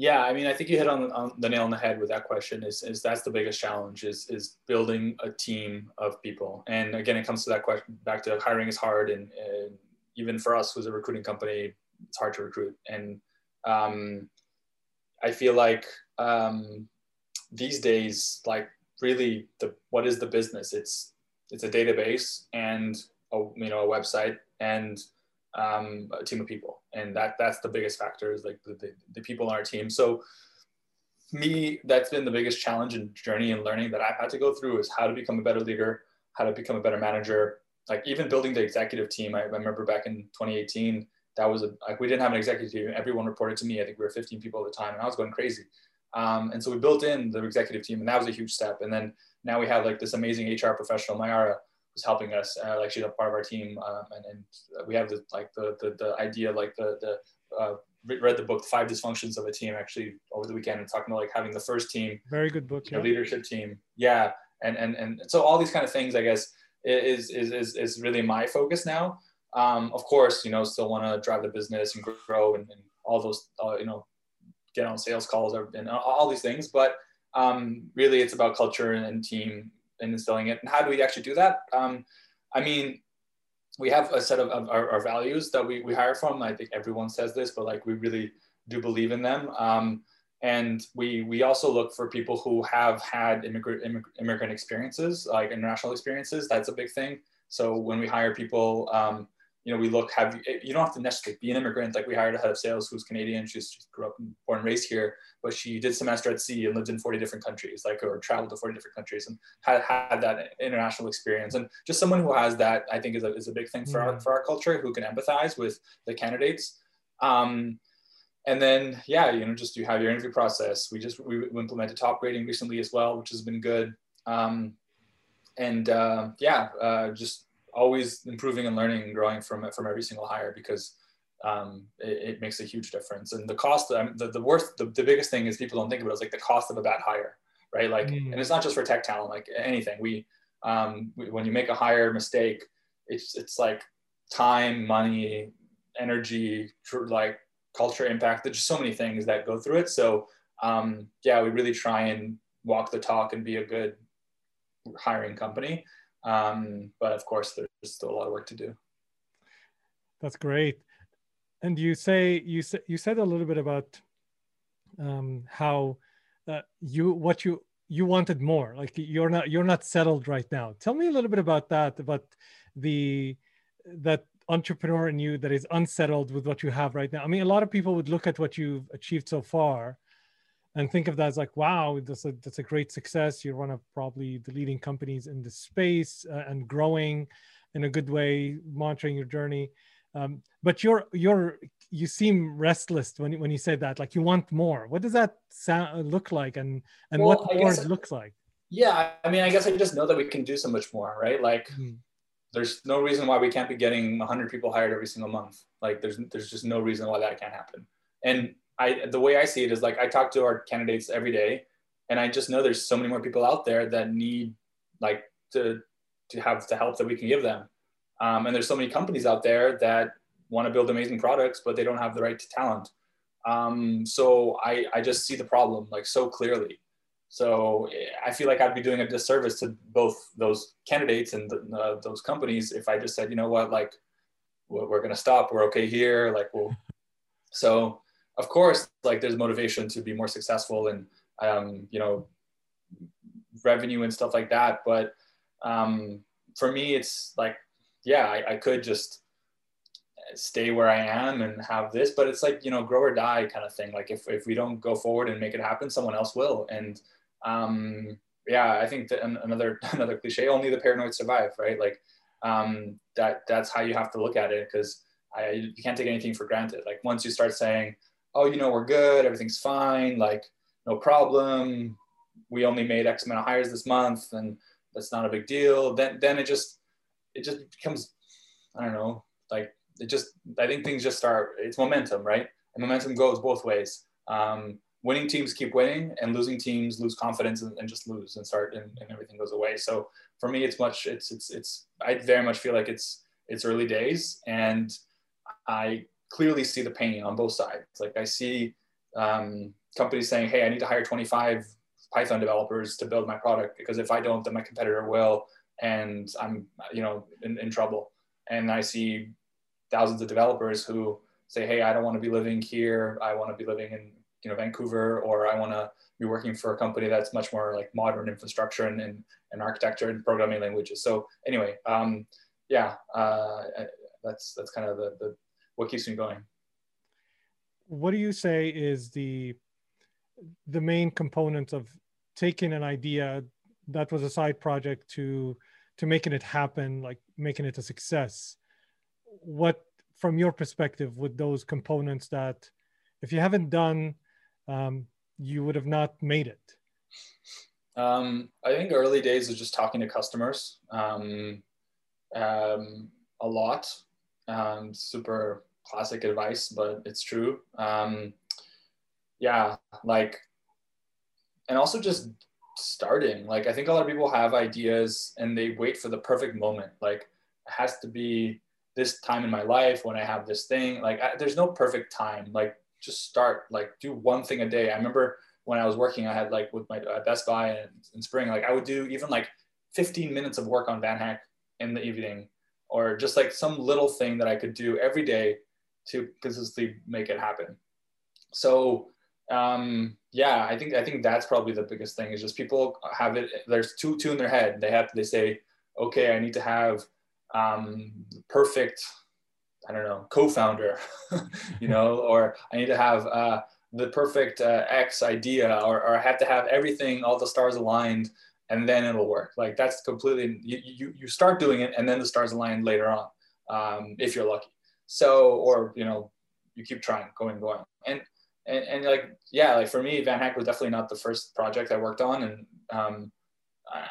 yeah, I mean, I think you hit on, on, the nail on the head with that question. Is, is that's the biggest challenge is is building a team of people. And again, it comes to that question back to hiring is hard, and, and even for us, who's a recruiting company, it's hard to recruit. And um, I feel like um, these days, like really, the what is the business? It's it's a database and a you know a website and um, a team of people, and that that's the biggest factor is like the, the, the people on our team. So me, that's been the biggest challenge and journey and learning that I've had to go through is how to become a better leader, how to become a better manager. Like even building the executive team, I, remember back in 2018, that was a, like we didn't have an executive team. Everyone reported to me. I think we were 15 people at the time, and I was going crazy. Um, and so we built in the executive team, and that was a huge step. And then now we have like this amazing HR professional, Mayara, who's helping us. Uh, like she's a part of our team, um, and, and we have the like the the, the idea like the the uh, read the book Five Dysfunctions of a Team actually over the weekend and talking about like having the first team, very good book, yeah. leadership team, yeah, and and and so all these kind of things, I guess, is is is, is really my focus now. Um, of course, you know, still want to drive the business and grow and, and all those, uh, you know, get on sales calls and all these things, but um, really it's about culture and team and instilling it. And how do we actually do that? Um, I mean, we have a set of, of our, our, values that we, we hire from. I think everyone says this, but like we really do believe in them. Um, and we we also look for people who have had immigrant immigrant experiences, like international experiences. That's a big thing. So when we hire people, um, you know, we look, have you, you don't have to necessarily be an immigrant. Like we hired a head of sales who's Canadian. She's, she grew up and born and raised here, but she did semester at sea and lived in 40 different countries, like, or traveled to 40 different countries and had had that international experience. And just someone who has that, I think is a, is a big thing for our, for our culture, who can empathize with the candidates. Um, and then, yeah, you know, just you have your interview process. We just, we implemented Topgrading recently as well, which has been good. Um, and uh, yeah, uh, just always improving and learning and growing from from every single hire because um, it, it, makes a huge difference. And the cost, um, the, the worst, the, the biggest thing is people don't think about it is like the cost of a bad hire, right? Like, mm. and it's not just for tech talent, like anything. We, um, we, when you make a hire mistake, it's it's like time, money, energy, like culture impact. There's just so many things that go through it. So um, yeah, we really try and walk the talk and be a good hiring company. Um, but of course, there's still a lot of work to do. That's great. And you say you said you said a little bit about um, how uh, you what you you wanted more. Like you're not you're not settled right now. Tell me a little bit about that. About the that entrepreneur in you that is unsettled with what you have right now. I mean, a lot of people would look at what you've achieved so far and think of that as like, wow, that's a, that's a great success. You're one of probably the leading companies in the space uh, and growing in a good way, monitoring your journey. Um, but you're you're you seem restless when when you say that. Like you want more. What does that sound look like, and and well, what more looks like? Yeah, I mean, I guess I just know that we can do so much more, right? Like, mm-hmm. there's no reason why we can't be getting 100 people hired every single month. Like, there's there's just no reason why that can't happen. And I the way I see it is like I talk to our candidates every day, and I just know there's so many more people out there that need like to to have the help that we can give them. Um, and there's so many companies out there that want to build amazing products, but they don't have the right to talent. Um, so I, I just see the problem like so clearly. So eh, I feel like I'd be doing a disservice to both those candidates and the, uh, those companies if I just said, you know what, like we're, we're going to stop. We're okay here. Like, we'll, so of course, like there's motivation to be more successful and, um, you know, revenue and stuff like that. But um, for me, it's like, yeah, I, I could just stay where I am and have this, but it's like, you know, grow or die kind of thing. Like if, if we don't go forward and make it happen, someone else will. And um, yeah, I think that another, another cliche, only the paranoid survive, right? Like um, that, that's how you have to look at it. Cause I, you can't take anything for granted. Like once you start saying, oh, you know, we're good, everything's fine, like no problem. We only made X amount of hires this month and that's not a big deal. Then, then it just, it just becomes, I don't know, like it just I think things just start. It's momentum, right? And momentum goes both ways. Um, winning teams keep winning, and losing teams lose confidence and, and just lose and start, and, and, everything goes away. So for me, it's much. It's it's it's. I very much feel like it's it's early days, and I clearly see the pain on both sides. Like I see um, companies saying, "Hey, I need to hire 25 Python developers to build my product because if I don't, then my competitor will, and I'm you know in, in trouble." And I see thousands of developers who say, hey, I don't want to be living here. I want to be living in you know Vancouver, or I want to be working for a company that's much more like modern infrastructure and, and, and architecture and programming languages. So anyway, um, yeah, uh, that's that's kind of the, the what keeps me going. What do you say is the the main component of taking an idea that was a side project to to making it happen, like making it a success? what from your perspective with those components that if you haven't done um, you would have not made it um, i think early days is just talking to customers um, um a lot um, super classic advice but it's true um, yeah like and also just starting like i think a lot of people have ideas and they wait for the perfect moment like it has to be this time in my life when I have this thing. Like, I, there's no perfect time. Like, just start. Like, do one thing a day. I remember when I was working, I had like with my uh, Best Buy and in spring, like I would do even like 15 minutes of work on VanHack in the evening, or just like some little thing that I could do every day to consistently make it happen. So um, yeah, I think I think that's probably the biggest thing is just people have it. There's two two in their head. They have they say, okay, I need to have um, perfect, I don't know, co-founder, you know, or I need to have uh, the perfect uh, X idea, or, or I have to have everything, all the stars aligned, and then it'll work. Like that's completely, you, you, you start doing it and then the stars align later on, um, if you're lucky. So, or, you know, you keep trying, going, going. And, and, and like, yeah, like for me, VanHack was definitely not the first project I worked on. And um, I,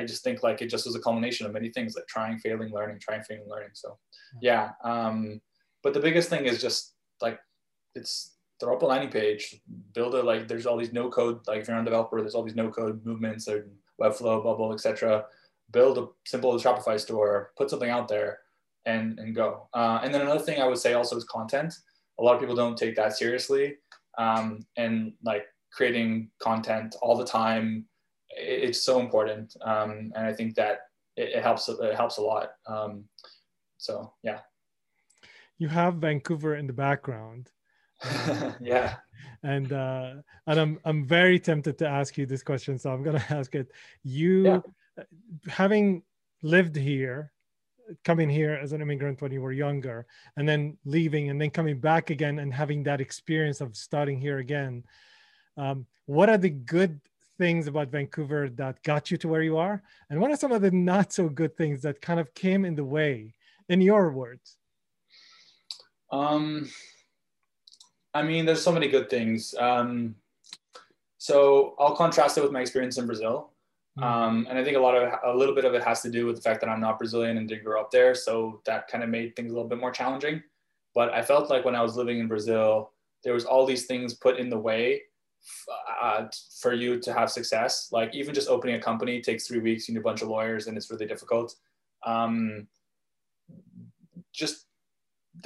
I just think like it just was a culmination of many things like trying, failing, learning, trying, failing, learning. So yeah. Um, but the biggest thing is just like it's throw up a landing page, build it like there's all these no code, like if you're a developer, there's all these no code movements or Webflow, Bubble, etc. Build a simple Shopify store, put something out there and, and go. Uh, and then another thing I would say also is content. A lot of people don't take that seriously. Um, and like creating content all the time, it's so important, um, and I think that it, it, helps. It helps a lot. Um, so yeah. You have Vancouver in the background. yeah. And uh, and I'm I'm very tempted to ask you this question, so I'm gonna ask it. You, yeah. having lived here, coming here as an immigrant when you were younger, and then leaving, and then coming back again, and having that experience of starting here again. Um, what are the good things about Vancouver that got you to where you are? And what are some of the not so good things that kind of came in the way, in your words? Um, I mean, there's so many good things. Um, so I'll contrast it with my experience in Brazil. Hmm. Um, and I think a lot of a little bit of it has to do with the fact that I'm not Brazilian and didn't grow up there, so that kind of made things a little bit more challenging. But I felt like when I was living in Brazil, there was all these things put in the way uh, for you to have success. Like even just opening a company takes three weeks. You need a bunch of lawyers, and it's really difficult. Um, just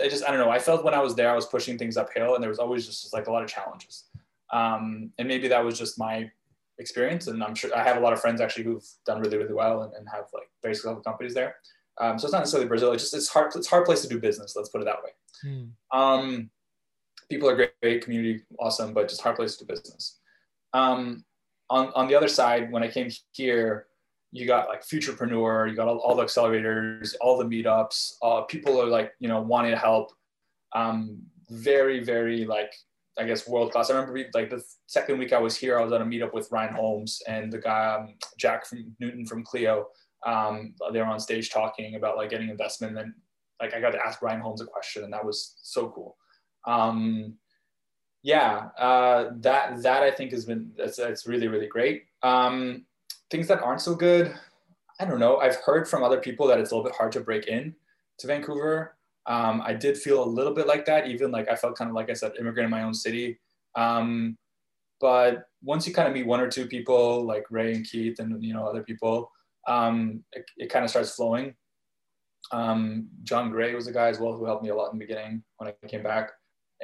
I just I don't know. I felt when I was there, I was pushing things uphill, and there was always just like a lot of challenges. Um, and maybe that was just my experience. And I'm sure I have a lot of friends actually who've done really really well and, and have like very successful companies there. Um, so it's not necessarily Brazil. It's just it's hard. It's a hard place to do business. Let's put it that way. Mm. Um, people are great, great, community, awesome, but just hard place to do business. Um, on on the other side, when I came here, you got like Futurpreneur, you got all, all the accelerators, all the meetups. Uh, people are like you know wanting to help. Um, very very like I guess world class. I remember like the second week I was here, I was on a meetup with Ryan Holmes and the guy um, Jack from Newton from Clio. Um, they were on stage talking about like getting investment, and like I got to ask Ryan Holmes a question, and that was so cool. Um, yeah, uh, that that I think has been that's, that's really really great. Um, things that aren't so good, I don't know. I've heard from other people that it's a little bit hard to break in to Vancouver. Um, I did feel a little bit like that, even like I felt kind of like I said, immigrant in my own city. Um, but once you kind of meet one or two people like Ray and Keith and you know other people, um, it, it kind of starts flowing. Um, John Gray was a guy as well who helped me a lot in the beginning when I came back.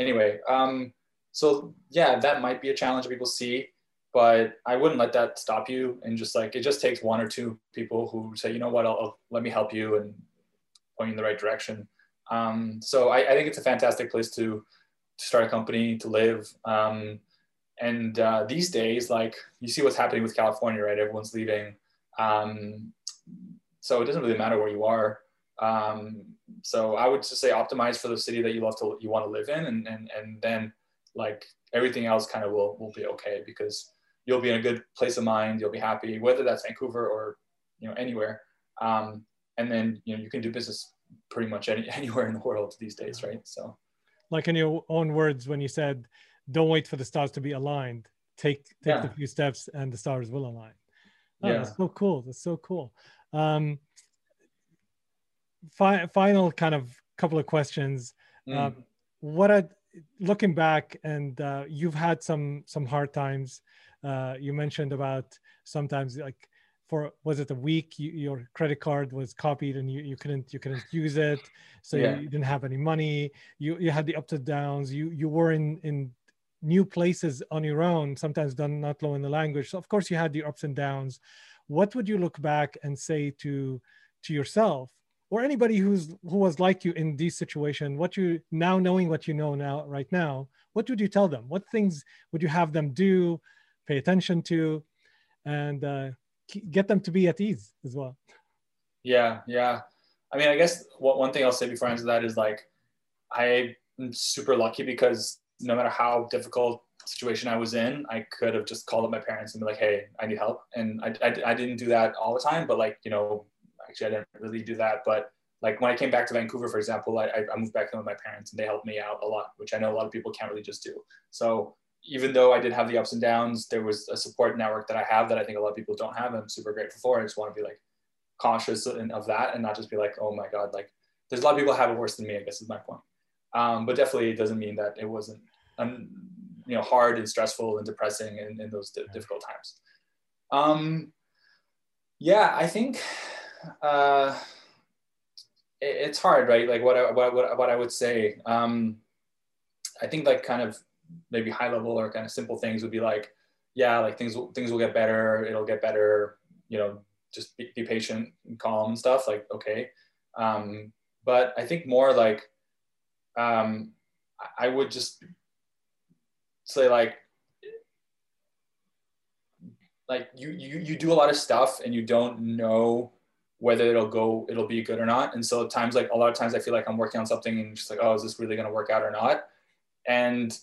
Anyway, um, so yeah, that might be a challenge that people see, but I wouldn't let that stop you. And just like it just takes one or two people who say, you know what, I'll, I'll let me help you and point you in the right direction. Um, so I, I, think it's a fantastic place to, to start a company, to live. Um, and uh, these days, like you see what's happening with California, right? Everyone's leaving. Um, so it doesn't really matter where you are. Um, so I would just say optimize for the city that you love to you want to live in, and and and then like everything else kind of will will be okay because you'll be in a good place of mind. You'll be happy, whether that's Vancouver or you know anywhere. Um, and then you know you can do business pretty much any, anywhere in the world these days, right? So, like in your own words, when you said, "Don't wait for the stars to be aligned. Take take yeah. the few steps, and the stars will align." Oh, yeah. That's so cool. That's so cool. Um, fi- final kind of couple of questions. Mm. Um, what are looking back, and uh, you've had some some hard times. Uh, you mentioned about sometimes like for was it a week you, your credit card was copied and you, you couldn't you couldn't use it so yeah. you, you, didn't have any money. You you had the ups and downs. You you were in in new places on your own sometimes done not knowing the language. So of course you had the ups and downs. What would you look back and say to to yourself or anybody who's who was like you in this situation? What you now knowing what you know now right now what would you tell them? What things would you have them do pay attention to and uh, get them to be at ease as well yeah yeah i mean i guess what, one thing i'll say before i answer that is like i'm super lucky because no matter how difficult situation I was in, I could have just called up my parents and be like, "Hey, I need help." And I, I, I didn't do that all the time, but like you know, actually I didn't really do that. But like when I came back to Vancouver, for example, I, I moved back home with my parents and they helped me out a lot, which I know a lot of people can't really just do. So even though I did have the ups and downs, there was a support network that I have that I think a lot of people don't have. I'm super grateful for. I just want to be like cautious of that and not just be like, oh my God, like there's a lot of people have it worse than me, I guess is my point. Um, but definitely it doesn't mean that it wasn't, um, you know, hard and stressful and depressing in, in those difficult times. Um, yeah, I think uh, it, it's hard, right? Like what I, what, what, what I would say, um, I think like kind of maybe high level or kind of simple things would be like, yeah, like things will, things will get better. It'll get better. You know, just be, be patient and calm and stuff. Like okay, um, but I think more like um, I would just say like like you, you you do a lot of stuff and you don't know whether it'll go it'll be good or not and so at times like a lot of times i feel like i'm working on something and just like oh is this really going to work out or not and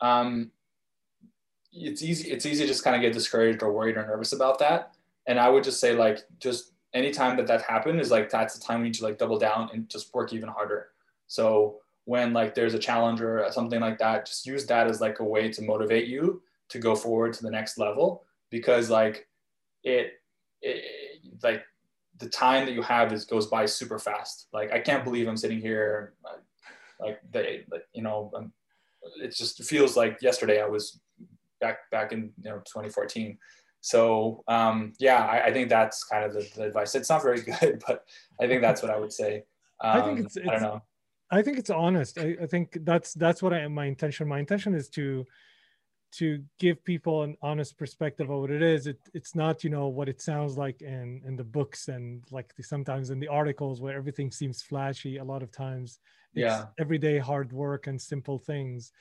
um it's easy it's easy to just kind of get discouraged or worried or nervous about that. And i would just say like just anytime that that happened is like that's the time we need to like double down and just work even harder. So when like there's a challenge or something like that, just use that as like a way to motivate you to go forward to the next level. Because like it, it like the time that you have is goes by super fast. Like I can't believe I'm sitting here, like they, like, you know, I'm, it just feels like yesterday I was back back in you know 2014. So um, yeah, I, I, think that's kind of the, the, advice. It's not very good, but I think that's what I would say. Um, I think it's, it's, I don't know. I think it's honest. I, I think that's that's what I my intention. My intention is to to give people an honest perspective of what it is. It, it's not, you know, what it sounds like in, in the books and like the, sometimes in the articles where everything seems flashy. A lot of times, yeah. everyday hard work and simple things.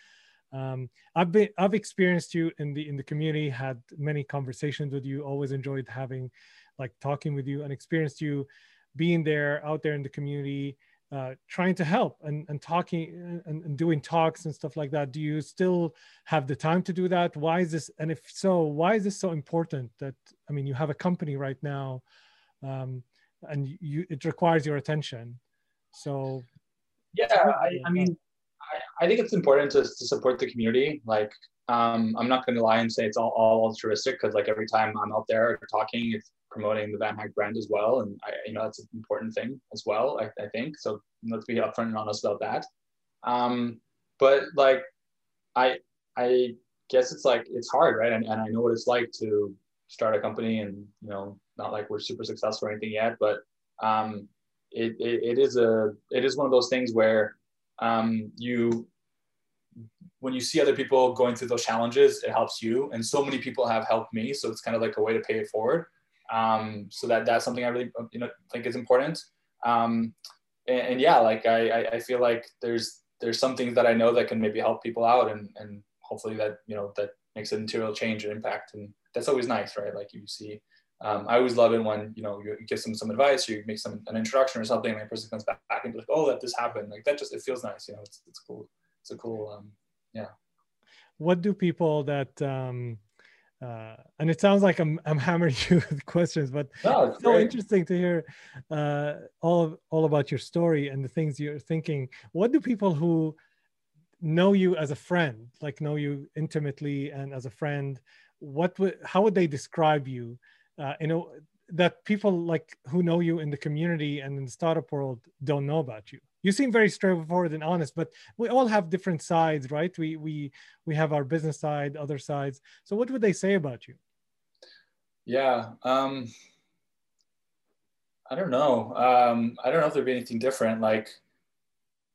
Um, I've been, I've experienced you in the in the community, had many conversations with you. Always enjoyed having, like, talking with you, and experienced you being there out there in the community uh, trying to help and, and talking and, and, doing talks and stuff like that do you still have the time to do that why is this and if so why is this so important that i mean you have a company right now um, and you it requires your attention so yeah i, I mean I, I, think it's important to, to support the community like um, i'm not going to lie and say it's all, all altruistic because like every time i'm out there talking it's promoting the VanHack brand as well. And I, you know, that's an important thing as well, I, I think. So let's be upfront and honest about that. Um, but like, I, I guess it's like, it's hard, right? And, and I know what it's like to start a company and, you know, not like we're super successful or anything yet, but um, it, it, it is a, it is one of those things where um, you, when you see other people going through those challenges, it helps you. And so many people have helped me. So it's kind of like a way to pay it forward. Um, so that that's something I really you know think is important. Um, and, and, yeah, like I, I feel like there's there's some things that I know that can maybe help people out, and and hopefully that you know that makes a material change and impact, and that's always nice, right? Like you see. Um, I always love it when you know you give them some advice, or you make some an introduction or something, and the person comes back and be like, "Oh, that this happened." Like that just it feels nice, you know. It's it's cool. It's a cool, um, yeah. What do people that um, uh, and it sounds like I'm I'm hammering you with questions, but no, it's so great. interesting to hear uh, all of, all about your story and the things you're thinking. What do people who know you as a friend, like know you intimately and as a friend, what would how would they describe you? Uh, you know that people like who know you in the community and in the startup world don't know about you. You seem very straightforward and honest but we all have different sides right? We we we have our business side other sides. So what would they say about you? Yeah um i don't know. Um i don't know if there'd be anything different. Like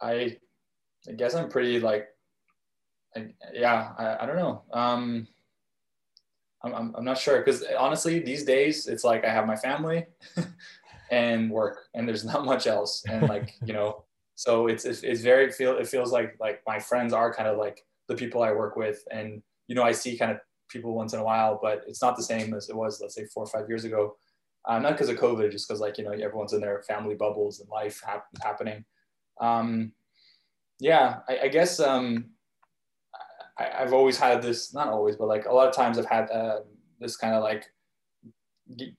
i i guess i'm pretty like I, yeah I, I don't know. Um I'm, I'm, I'm not sure because honestly these days it's like i have my family and work and there's not much else and like you know so it's, it's, it's very feel it feels like like my friends are kind of like the people I work with, and you know I see kind of people once in a while, but it's not the same as it was let's say four or five years ago. Uh, not because of COVID, just because like you know everyone's in their family bubbles and life hap- happening. Um, yeah, I, I guess um, I, have always had this, not always, but like a lot of times I've had uh, this kind of like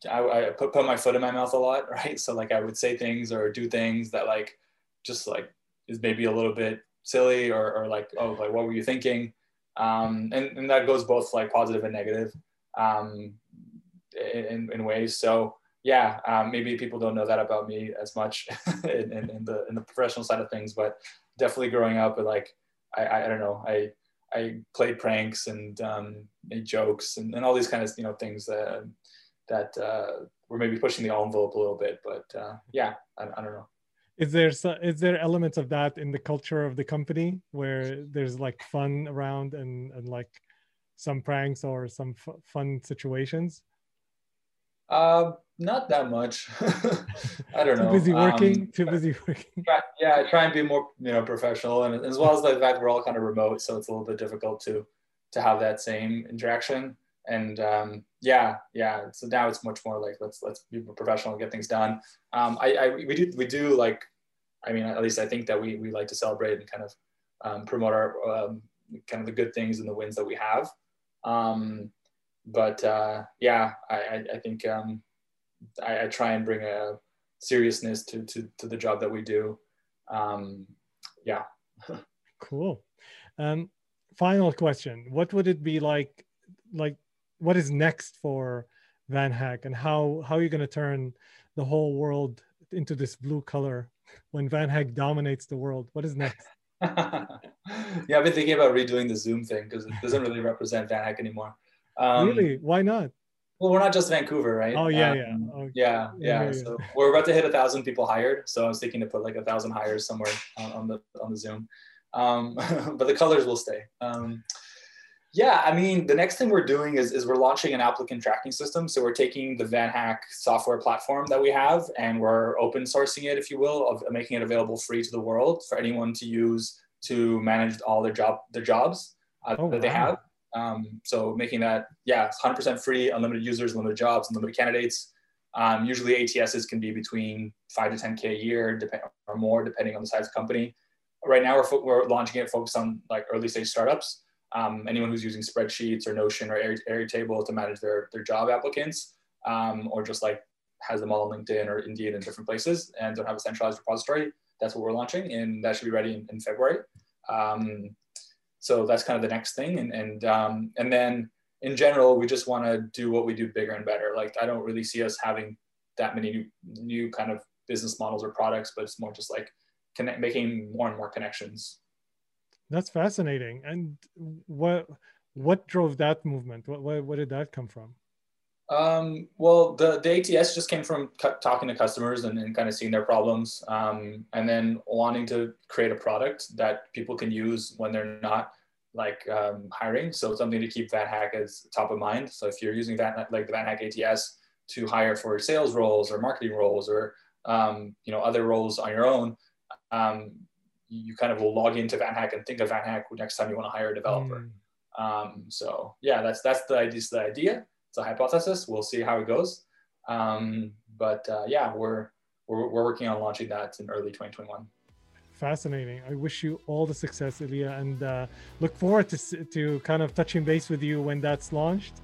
I, I put, put my foot in my mouth a lot, right? So like I would say things or do things that like just like is maybe a little bit silly or, or like oh like what were you thinking um, and, and that goes both like positive and negative um, in, in ways so yeah um, maybe people don't know that about me as much in, in, in, the in the professional side of things but definitely growing up with like I, I, I don't know I I played pranks and um, made jokes and, and all these kind of you know things that that uh, were maybe pushing the envelope a little bit but uh, yeah I, I don't know. Is there is there elements of that in the culture of the company where there's like fun around and and like some pranks or some f- fun situations? Uh, not that much i don't know. too busy working um, too busy working yeah I try and be more you know professional and as well as the fact we're all kind of remote so it's a little bit difficult to to have that same interaction and um, yeah, yeah. So now it's much more like let's let's be professional, and get things done. Um, I, I we do we do like, I mean, at least I think that we we like to celebrate and kind of um, promote our um, kind of the good things and the wins that we have. Um, but uh, yeah, I I, I think um, I, I, try and bring a seriousness to to to the job that we do. Um, yeah. cool. Um, final question: What would it be like? Like, what is next for VanHack, and how how are you going to turn the whole world into this blue color when VanHack dominates the world? What is next? yeah, I've been thinking about redoing the Zoom thing because it doesn't really represent VanHack anymore. Um, really? Why not? Well, we're not just Vancouver, right? Oh yeah, um, yeah. Oh, yeah, yeah. yeah. So we're about to hit a thousand people hired. So I was thinking to put like a thousand hires somewhere on, on the on the Zoom, um, but the colors will stay. Um, yeah, I mean, the next thing we're doing is, is we're launching an applicant tracking system. So we're taking the VanHack software platform that we have and we're open sourcing it, if you will, of making it available free to the world for anyone to use to manage all their job their jobs uh, oh, that wow. they have. Um, so making that, yeah, 100% free, unlimited users, unlimited jobs, unlimited candidates. Um, usually ATSs can be between five to 10K a year depend, or more, depending on the size of the company. Right now we're, we're launching it focused on like early stage startups um, anyone who's using spreadsheets or Notion or Airtable to manage their, their job applicants, um, or just like has them all on LinkedIn or Indeed in different places and don't have a centralized repository. That's what we're launching, and that should be ready in, in February. Um, so that's kind of the next thing, and and um, and then in general, we just want to do what we do bigger and better. Like I don't really see us having that many new, new kind of business models or products, but it's more just like connect, making more and more connections that's fascinating. And what what drove that movement? What what, what did that come from? Um, well, the, the ATS just came from talking to customers and, and kind of seeing their problems, um, and then wanting to create a product that people can use when they're not like um, hiring. So something to keep VanHack as top of mind. So if you're using Van like the VanHack ATS to hire for sales roles or marketing roles or um, you know other roles on your own, um, you kind of will log into VanHack and think of VanHack next time you want to hire a developer. Mm. Um, so yeah, that's that's the idea. the idea. It's a hypothesis. We'll see how it goes. Um, but uh, yeah, we're, we're we're working on launching that in early 2021. Fascinating. I wish you all the success, Ilya, and uh, look forward to to kind of touching base with you when that's launched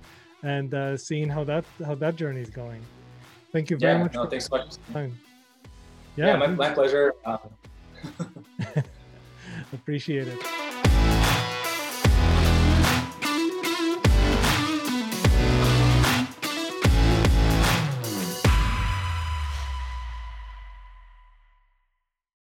and uh, seeing how that how that journey is going. Thank you very yeah, much. No, thanks so much. Yeah, yeah my, my pleasure. Um, Appreciate it.